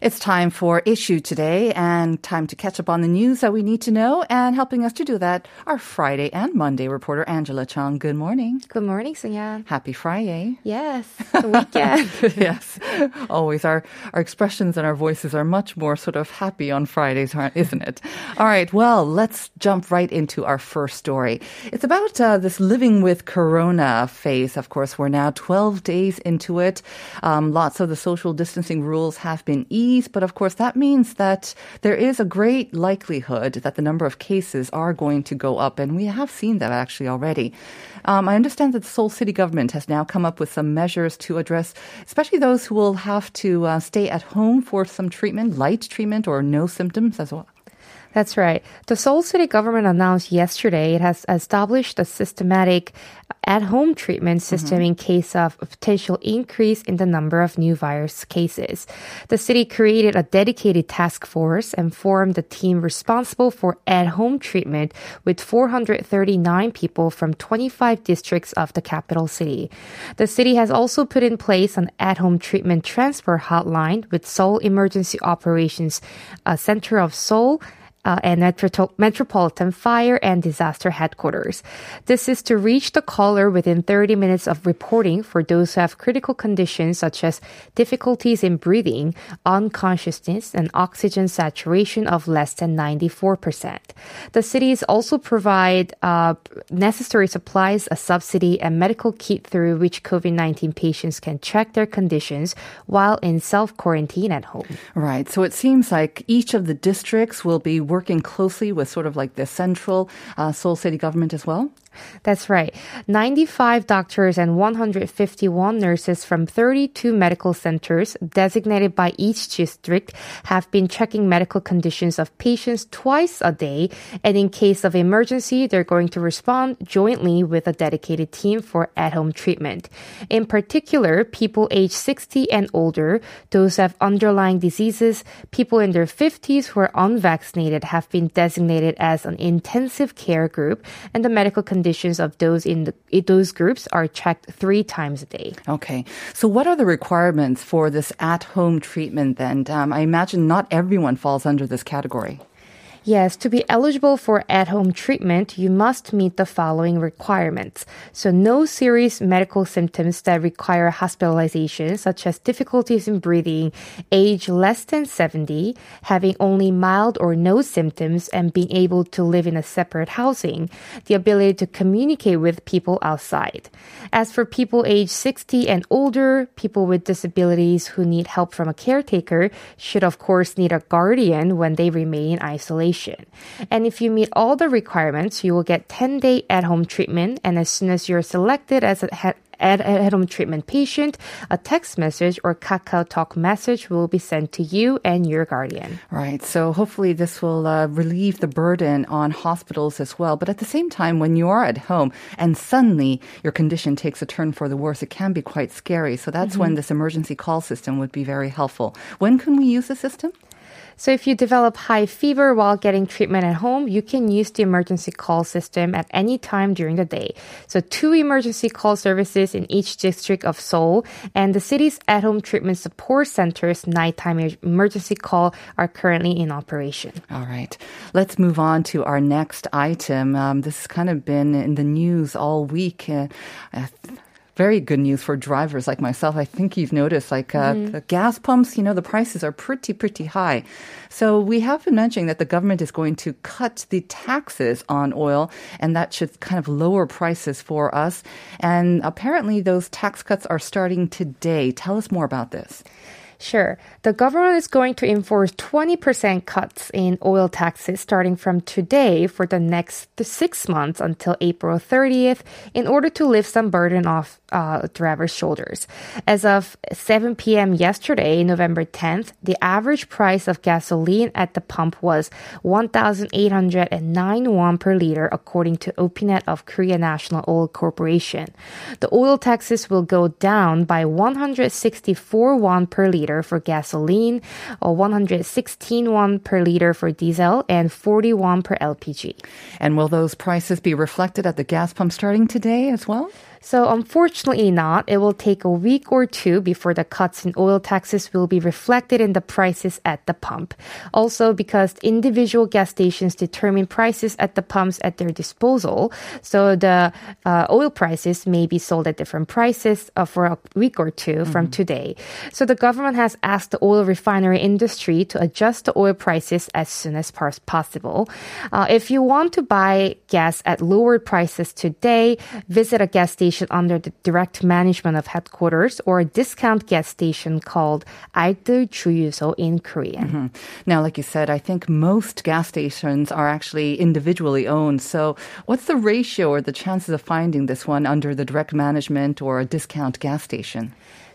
It's time for issue today and time to catch up on the news that we need to know. And helping us to do that, our Friday and Monday reporter, Angela Chung. Good morning. Good morning, Sunyan. Happy Friday. Yes, the weekend. yes. Always our, our expressions and our voices are much more sort of happy on Fridays, aren't- isn't it? All right. Well, let's jump right into our first story. It's about uh, this living with corona phase. Of course, we're now 12 days into it. Um, lots of the social distancing rules have been eased, but of course, that means that there is a great likelihood that the number of cases are going to go up, and we have seen that actually already. Um, I understand that the Seoul city government has now come up with some measures to address, especially those who will have to uh, stay at home for some treatment, light treatment, or no symptoms as well. That's right. The Seoul City government announced yesterday it has established a systematic at-home treatment system in case of a potential increase in the number of new virus cases. The city created a dedicated task force and formed a team responsible for at-home treatment with 439 people from 25 districts of the capital city. The city has also put in place an at-home treatment transfer hotline with Seoul Emergency Operations uh, Center of Seoul uh, and Metro- Metropolitan Fire and Disaster Headquarters. This is to reach the caller within 30 minutes of reporting for those who have critical conditions such as difficulties in breathing, unconsciousness, and oxygen saturation of less than 94%. The cities also provide uh, necessary supplies, a subsidy, and medical kit through which COVID 19 patients can check their conditions while in self quarantine at home. Right. So it seems like each of the districts will be working closely with sort of like the central uh, Seoul city government as well. That's right. 95 doctors and 151 nurses from 32 medical centers designated by each district have been checking medical conditions of patients twice a day. And in case of emergency, they're going to respond jointly with a dedicated team for at home treatment. In particular, people age 60 and older, those who have underlying diseases, people in their 50s who are unvaccinated have been designated as an intensive care group, and the medical conditions of those in the, those groups are checked three times a day. Okay. So what are the requirements for this at-home treatment then? Um, I imagine not everyone falls under this category. Yes, to be eligible for at home treatment, you must meet the following requirements. So, no serious medical symptoms that require hospitalization, such as difficulties in breathing, age less than 70, having only mild or no symptoms, and being able to live in a separate housing, the ability to communicate with people outside. As for people age 60 and older, people with disabilities who need help from a caretaker should, of course, need a guardian when they remain in isolation. And if you meet all the requirements, you will get 10 day at home treatment. And as soon as you're selected as a at home treatment patient, a text message or Kakao Talk message will be sent to you and your guardian. Right. So hopefully this will uh, relieve the burden on hospitals as well. But at the same time, when you are at home and suddenly your condition takes a turn for the worse, it can be quite scary. So that's when this emergency call system would be very helpful. When can we use the system? So if you develop high fever while getting treatment at home, you can use the emergency call system at any time during the day. So two emergency call services in each district of Seoul and the city's at-home treatment support center's nighttime emergency call are currently in operation. All right. Let's move on to our next item. Um, this has kind of been in the news all week. Uh, very good news for drivers like myself. I think you've noticed, like uh, the gas pumps, you know, the prices are pretty, pretty high. So we have been mentioning that the government is going to cut the taxes on oil, and that should kind of lower prices for us. And apparently, those tax cuts are starting today. Tell us more about this. Sure. The government is going to enforce 20% cuts in oil taxes starting from today for the next six months until April 30th in order to lift some burden off uh, drivers' shoulders. As of 7 p.m. yesterday, November 10th, the average price of gasoline at the pump was 1,809 won per liter, according to Opinet of Korea National Oil Corporation. The oil taxes will go down by 164 won per liter for gasoline, or 116 won per liter for diesel, and 40 won per LPG. And will those prices be reflected at the gas pump starting today as well? So unfortunately not. It will take a week or two before the cuts in oil taxes will be reflected in the prices at the pump. Also because individual gas stations determine prices at the pumps at their disposal. So the uh, oil prices may be sold at different prices uh, for a week or 2 mm-hmm. from today. So the government has asked the oil refinery industry to adjust the oil prices as soon as possible. Uh, if you want to buy gas at lower prices today, visit a gas station station under the direct management of headquarters or a discount gas station called Alto Chuyuso in Korean. Mm-hmm. Now, like you said, I think most gas stations are actually individually owned. So, what's the ratio or the chances of finding this one under the direct management or a discount gas station?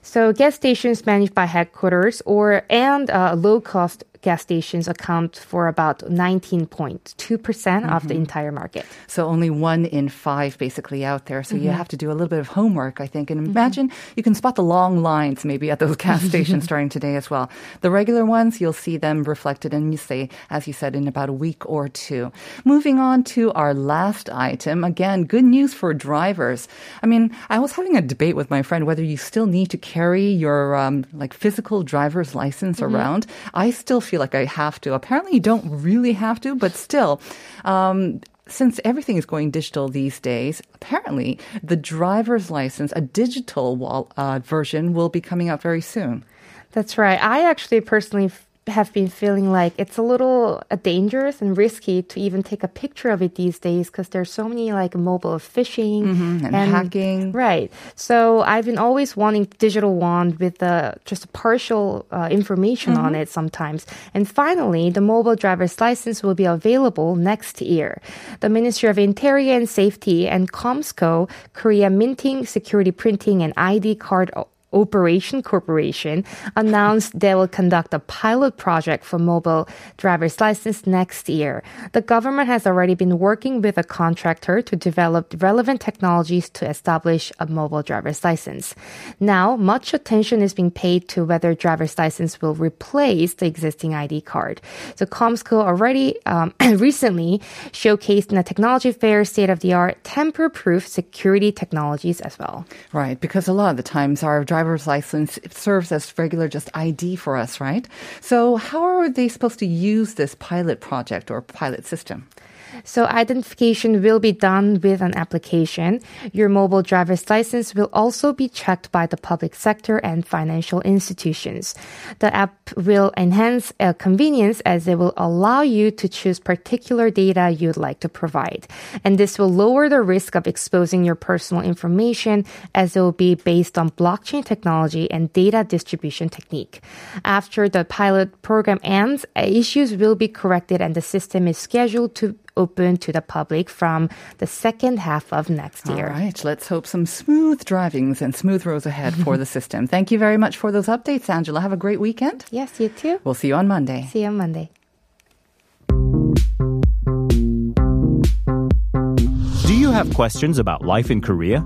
So gas stations managed by headquarters or and uh, low cost gas stations account for about 19.2% mm hmm of the mm-hmm. entire market. So only one in five basically out there. So mm-hmm. you have to do a little bit of homework, I think. And mm-hmm. imagine you can spot the long lines maybe at those gas stations starting today as well. The regular ones, you'll see them reflected in, you say, as you said, in about a week or two. Moving on to our last item. Again, good news for drivers. I mean, I was having a debate with my friend whether you still need to carry your um, like physical driver's license mm-hmm. around. I still feel feel like I have to. Apparently, you don't really have to, but still. Um, since everything is going digital these days, apparently the driver's license, a digital wall, uh, version, will be coming out very soon. That's right. I actually personally have been feeling like it's a little uh, dangerous and risky to even take a picture of it these days because there's so many like mobile phishing mm-hmm, and, and, hacking. Right. So I've been always wanting digital wand with uh, just partial uh, information mm-hmm. on it sometimes. And finally, the mobile driver's license will be available next year. The Ministry of Interior and Safety and KOMSCO, Korea Minting, Security Printing, and ID Card Operation Corporation announced they will conduct a pilot project for mobile driver's license next year. The government has already been working with a contractor to develop relevant technologies to establish a mobile driver's license. Now, much attention is being paid to whether driver's license will replace the existing ID card. So KOMSCO already um, recently showcased in a technology fair state-of-the-art tamper-proof security technologies as well. Right, because a lot of the times our driver driver's license it serves as regular just ID for us, right? So how are they supposed to use this pilot project or pilot system? So identification will be done with an application. Your mobile driver's license will also be checked by the public sector and financial institutions. The app will enhance uh, convenience as it will allow you to choose particular data you'd like to provide. And this will lower the risk of exposing your personal information as it will be based on blockchain technology and data distribution technique. After the pilot program ends, issues will be corrected and the system is scheduled to open to the public from the second half of next year. All right, let's hope some smooth drivings and smooth roads ahead for the system. Thank you very much for those updates, Angela. Have a great weekend. Yes, you too. We'll see you on Monday. See you on Monday. Do you have questions about life in Korea?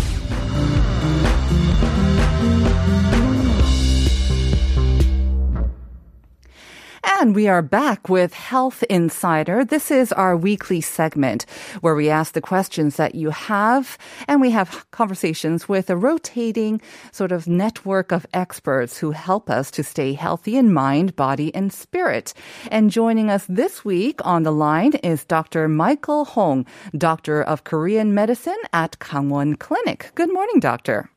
And we are back with Health Insider. This is our weekly segment where we ask the questions that you have and we have conversations with a rotating sort of network of experts who help us to stay healthy in mind, body, and spirit. And joining us this week on the line is Dr. Michael Hong, Doctor of Korean Medicine at Kangwon Clinic. Good morning, Doctor.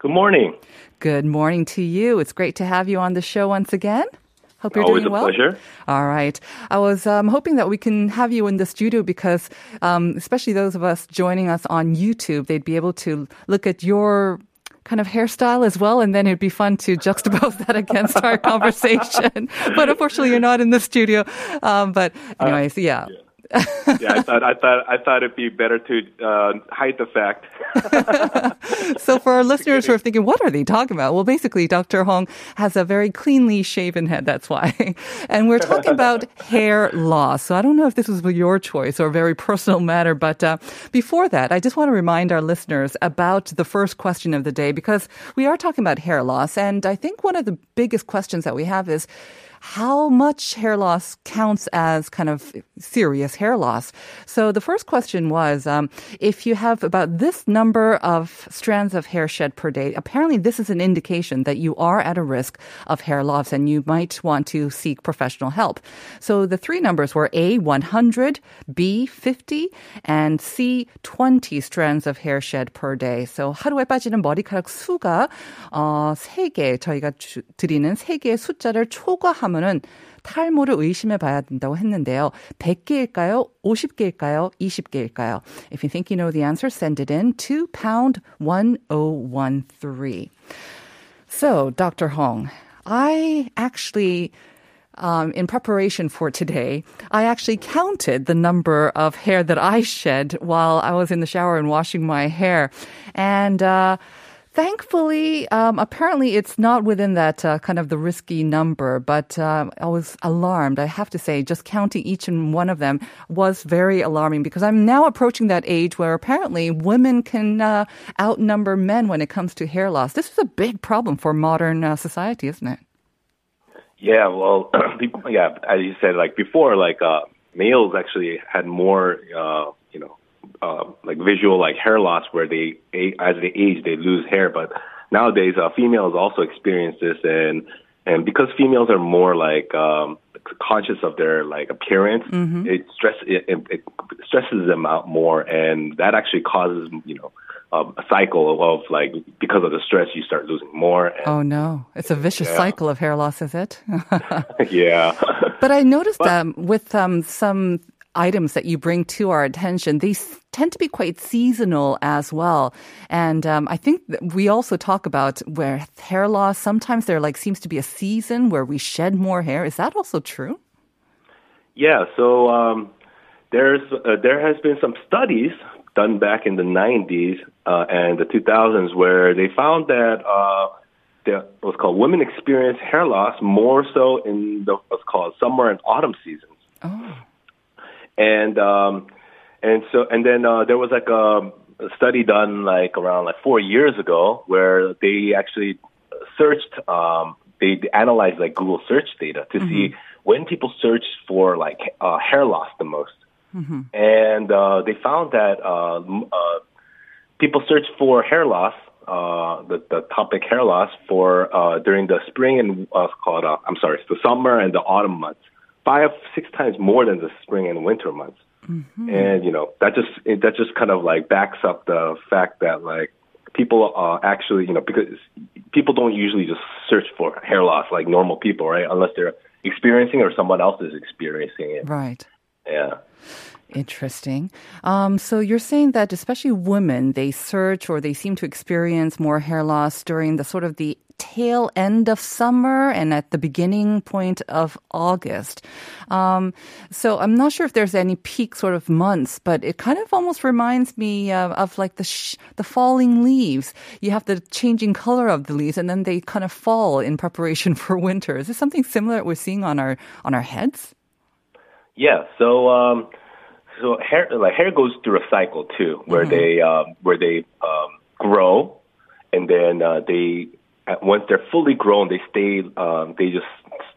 Good morning. Good morning to you. It's great to have you on the show once again. Hope you're Always doing a well. pleasure. All right. I was um, hoping that we can have you in the studio because, um, especially those of us joining us on YouTube, they'd be able to look at your kind of hairstyle as well, and then it'd be fun to juxtapose that against our conversation. but unfortunately, you're not in the studio. Um, but anyways, yeah. Yeah, I thought I thought I thought it'd be better to uh, hide the fact. So for our listeners who are thinking, what are they talking about? Well, basically, Dr. Hong has a very cleanly shaven head. That's why. And we're talking about hair loss. So I don't know if this was your choice or a very personal matter, but uh, before that, I just want to remind our listeners about the first question of the day because we are talking about hair loss. And I think one of the biggest questions that we have is, how much hair loss counts as kind of serious hair loss. So the first question was um, if you have about this number of strands of hair shed per day, apparently this is an indication that you are at a risk of hair loss and you might want to seek professional help. So the three numbers were A 100, B 50, and C 20 strands of hair shed per day. So 하루에 빠지는 머리카락 수가 어, 3개 저희가 주, 드리는 3개의 숫자를 초과 하면은 탈모를 의심해 봐야 된다고 했는데요. 100개일까요? 50개일까요? 20개일까요? If you think you know the answer, send it in to pound 1013. So, Dr. Hong, I actually um, in preparation for today, I actually counted the number of hair that I shed while I was in the shower and washing my hair. And uh, thankfully, um, apparently it's not within that uh, kind of the risky number, but um, I was alarmed. I have to say, just counting each and one of them was very alarming because I'm now approaching that age where apparently women can uh, outnumber men when it comes to hair loss. This is a big problem for modern uh, society, isn't it? Yeah, well, yeah, as you said, like before, like uh, males actually had more, uh, you know, uh, like visual like hair loss where they as they age they lose hair, but nowadays uh, females also experience this, and and because females are more like um, conscious of their like appearance, it stress it, it, stresses them out more, and that actually causes you know. Um, a cycle of like because of the stress you start losing more and Oh no, it's a vicious Yeah. cycle of hair loss, is it? yeah but I noticed that with um, some items that you bring to our attention, these tend to be quite seasonal as well. And um, I think that we also talk about where hair loss, sometimes there like seems to be a season where we shed more hair. Is that also true? Yeah, so um, there's uh, there has been some studies done back in the 90s uh, and the 2000s where they found that uh, the what's called women experience hair loss more so in the what's called summer and autumn seasons. And um, and so and then uh, there was like a, a study done like around like four years ago where they actually searched um, they, they analyzed like Google search data to see when people search for like uh, hair loss the most, and uh, they found that uh, uh, people search for hair loss. Uh, the, the topic hair loss for uh, during the spring and uh, called uh, I'm sorry, the summer and the autumn months, five six times more than the spring and winter months. And you know that just it, that just kind of like backs up the fact that like people uh, actually you know because people don't usually just search for hair loss like normal people, right? Unless they're experiencing or someone else is experiencing it. Right. Yeah. Interesting. Um, so you're saying that especially women, they search or they seem to experience more hair loss during the sort of the tail end of summer and at the beginning point of August. Um, so I'm not sure if there's any peak sort of months, but it kind of almost reminds me uh, of like the sh- the falling leaves. You have the changing color of the leaves, and then they kind of fall in preparation for winter. Is this something similar that we're seeing on our on our heads? Yeah. So um, so hair like hair goes through a cycle too, where they um, where they um, grow, and then uh, they uh, once they're fully grown, they stay um, they just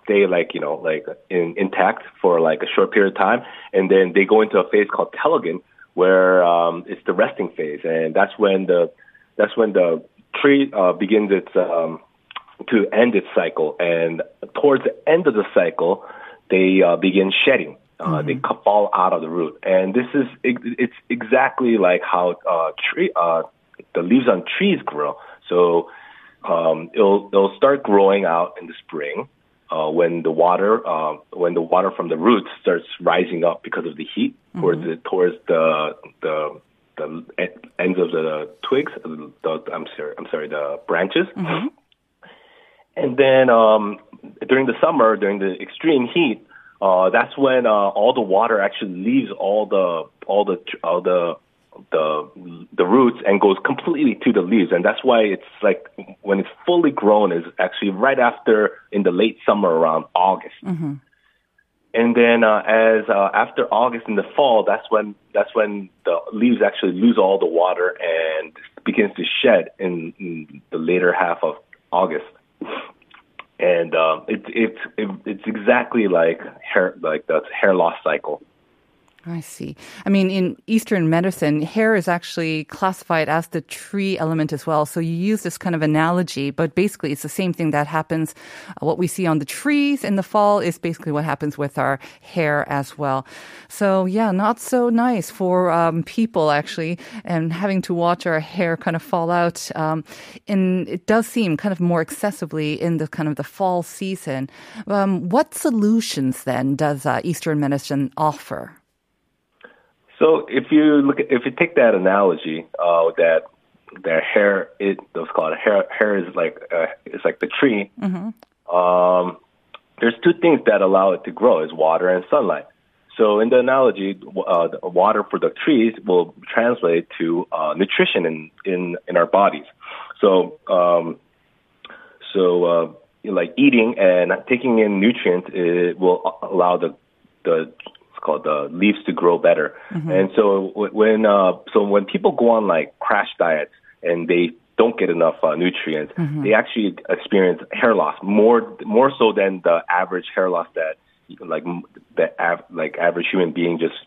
stay like you know like in, intact for like a short period of time, and then they go into a phase called telogen, where um, it's the resting phase, and that's when the that's when the tree uh, begins its um, to end its cycle, and towards the end of the cycle, they uh, begin shedding. Uh, They fall out of the root, and this is it, it's exactly like how uh, tree uh, the leaves on trees grow. So um, it'll it'll start growing out in the spring uh, when the water uh, when the water from the roots starts rising up because of the heat towards the towards the the the ends of the twigs. The, I'm sorry, I'm sorry, the branches. And then um, during the summer, during the extreme heat, uh, that's when uh, all the water actually leaves all the all the all the the the roots and goes completely to the leaves, and that's why it's like when it's fully grown is actually right after in the late summer around August. And then uh, as uh, after August in the fall, that's when that's when the leaves actually lose all the water and begins to shed in, in the later half of August. And um, it's it's it, it's exactly like hair like the hair loss cycle. I see. I mean, in Eastern medicine, hair is actually classified as the tree element as well. So you use this kind of analogy, but basically it's the same thing that happens. Uh, what we see on the trees in the fall is basically what happens with our hair as well. So yeah, not so nice for um, people actually, and having to watch our hair kind of fall out. Um, and it does seem kind of more excessively in the kind of the fall season. Um, what solutions then does uh, Eastern medicine offer? So if you look at, if you take that analogy, uh, that their hair, it was called hair. Hair is like uh, it's like the tree. Um, there's two things that allow it to grow: is water and sunlight. So in the analogy, uh, the water for the trees will translate to uh, nutrition in, in in our bodies. So um, so uh, like eating and taking in nutrients, it will allow the the called the leaves to grow better. And so when uh, so when people go on like crash diets and they don't get enough uh, nutrients, they actually experience hair loss more more so than the average hair loss that like the av- like average human being just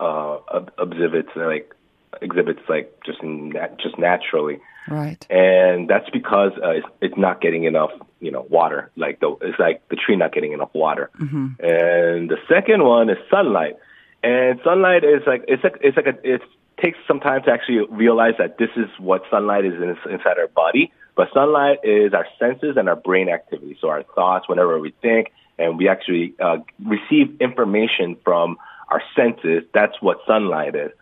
uh, ob- exhibits like exhibits like just nat- just naturally Right. and that's because uh, it's, it's not getting enough, you know, water. Like the it's like the tree not getting enough water. And the second one is sunlight, and sunlight is like it's like it's like a, it takes some time to actually realize that this is what sunlight is in, inside our body. But sunlight is our senses and our brain activity, so our thoughts, whenever we think, and we actually uh, receive information from our senses. That's what sunlight is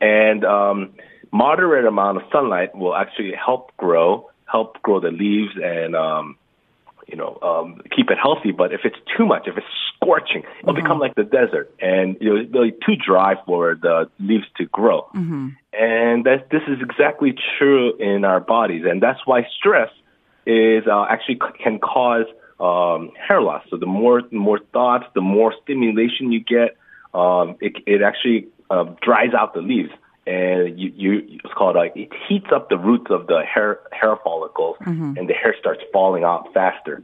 and um, moderate amount of sunlight will actually help grow, help grow the leaves and um, you know um, keep it healthy. But if it's too much, if it's scorching, it'll become like the desert, and it'll be too dry for the leaves to grow. And that this is exactly true in our bodies, and that's why stress is uh, actually c- can cause um, hair loss. So the more more thoughts, the more stimulation you get, um, it, it actually uh, dries out the leaves, and you, you it's called like it heats up the roots of the hair hair follicles, and the hair starts falling out faster.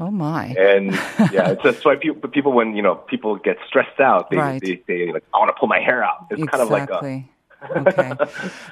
Oh my. And yeah, it's just why people people when you know people get stressed out, they Right. they, they like I want to pull my hair out. It's kind of like a Exactly. Okay.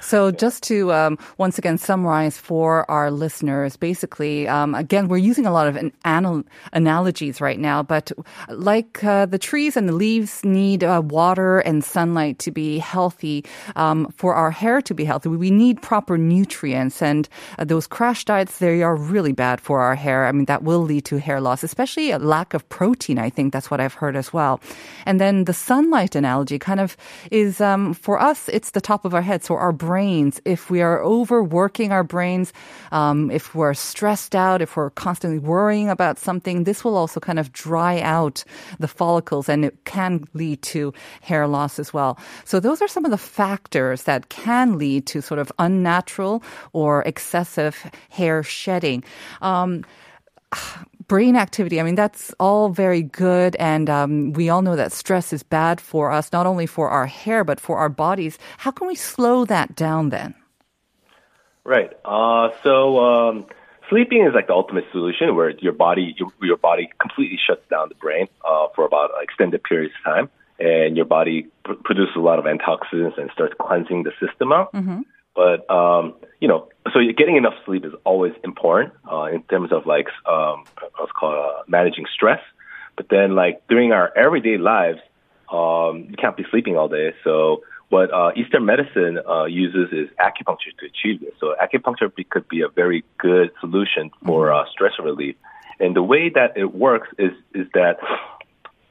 So just to um, once again summarize for our listeners, basically, um, again, we're using a lot of an anal- analogies right now, but like uh, the trees and the leaves need uh, water and sunlight to be healthy. Um, for our hair to be healthy, we need proper nutrients, and uh, those crash diets they are really bad for our hair. I mean, that will lead to hair loss, especially a lack of protein. I think that's what I've heard as well. And then the sunlight analogy kind of is um, for us, it's the top of our head. So our brains, if we are overworking our brains, um, if we're stressed out, if we're constantly worrying about something, this will also kind of dry out the follicles and it can lead to hair loss as well. So those are some of the factors that can lead to sort of unnatural or excessive hair shedding. Um, brain activity. I mean, that's all very good. And um, we all know that stress is bad for us, not only for our hair, but for our bodies. How can we slow that down then? Right. Uh, so um, sleeping is like the ultimate solution where your body your, your body completely shuts down the brain uh, for about extended periods of time, and your body pr- produces a lot of antioxidants and starts cleansing the system out. But um, you know, so getting enough sleep is always important uh, in terms of like um, what's called uh, managing stress. But then, like during our everyday lives, um, you can't be sleeping all day. So what uh, Eastern medicine uh, uses is acupuncture to achieve this. So acupuncture be, could be a very good solution for uh, stress relief. And the way that it works is is that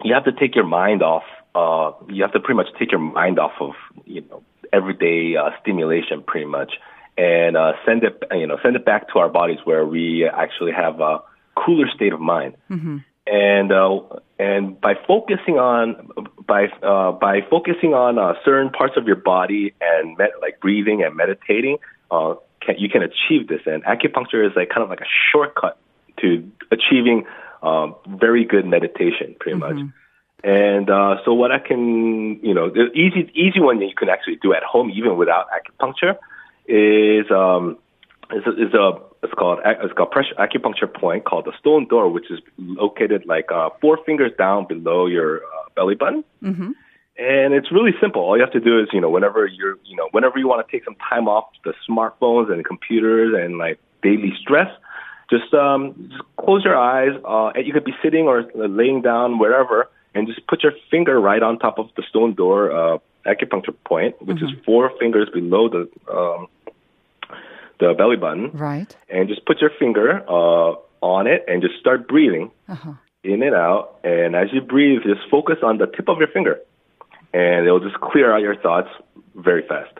you have to take your mind off. Uh, you have to pretty much take your mind off of you know everyday uh, stimulation, pretty much, and uh, send it you know send it back to our bodies where we actually have a cooler state of mind. And uh, and by focusing on by uh, by focusing on uh, certain parts of your body and med- like breathing and meditating, uh, can, you can achieve this. And acupuncture is like kind of like a shortcut to achieving um, very good meditation, pretty much. And uh, so what I can, you know, the easy easy one that you can actually do at home even without acupuncture is um, is a, is a it's called it's called pressure acupuncture point called the stone door, which is located like uh, four fingers down below your uh, belly button. And it's really simple. All you have to do is, you know, whenever you're, you know, whenever you want to take some time off the smartphones and computers and like daily stress, just um, just close your eyes. Uh, and you could be sitting or laying down wherever, and just put your finger right on top of the stone door uh, acupuncture point, which is four fingers below the um, the belly button Right. and just put your finger uh, on it and just start breathing uh-huh. in and out. And as you breathe, just focus on the tip of your finger, and it'll just clear out your thoughts very fast.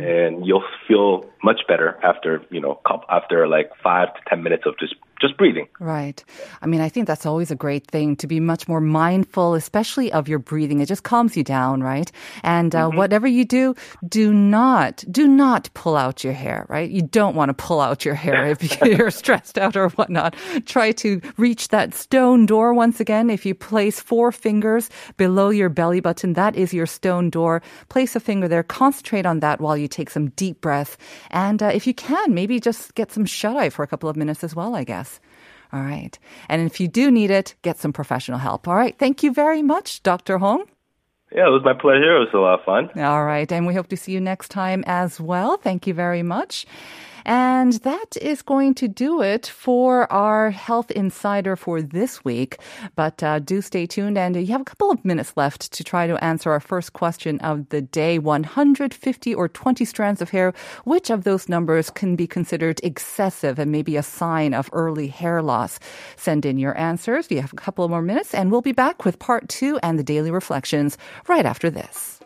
And you'll feel much better after you know after like five to ten minutes of just just breathing. Right. I mean, I think that's always a great thing to be much more mindful, especially of your breathing. It just calms you down, right? And uh, whatever you do, do not, do not pull out your hair, right? You don't want to pull out your hair if you're stressed out or whatnot. Try to reach that stone door once again. If you place four fingers below your belly button, that is your stone door. Place a finger there. Concentrate on that while you take some deep breath. And uh, if you can, maybe just get some shut eye for a couple of minutes as well, I guess. All right. And if you do need it, get some professional help. All right. Thank you very much, Dr. Hong. Yeah, it was my pleasure. It was a lot of fun. All right. And we hope to see you next time as well. Thank you very much. And that is going to do it for our Health Insider for this week. But uh, do stay tuned, and you have a couple of minutes left to try to answer our first question of the day 150 or 20 strands of hair. Which of those numbers can be considered excessive and maybe a sign of early hair loss? Send in your answers. You have a couple more minutes, and we'll be back with part two and the daily reflections right after this.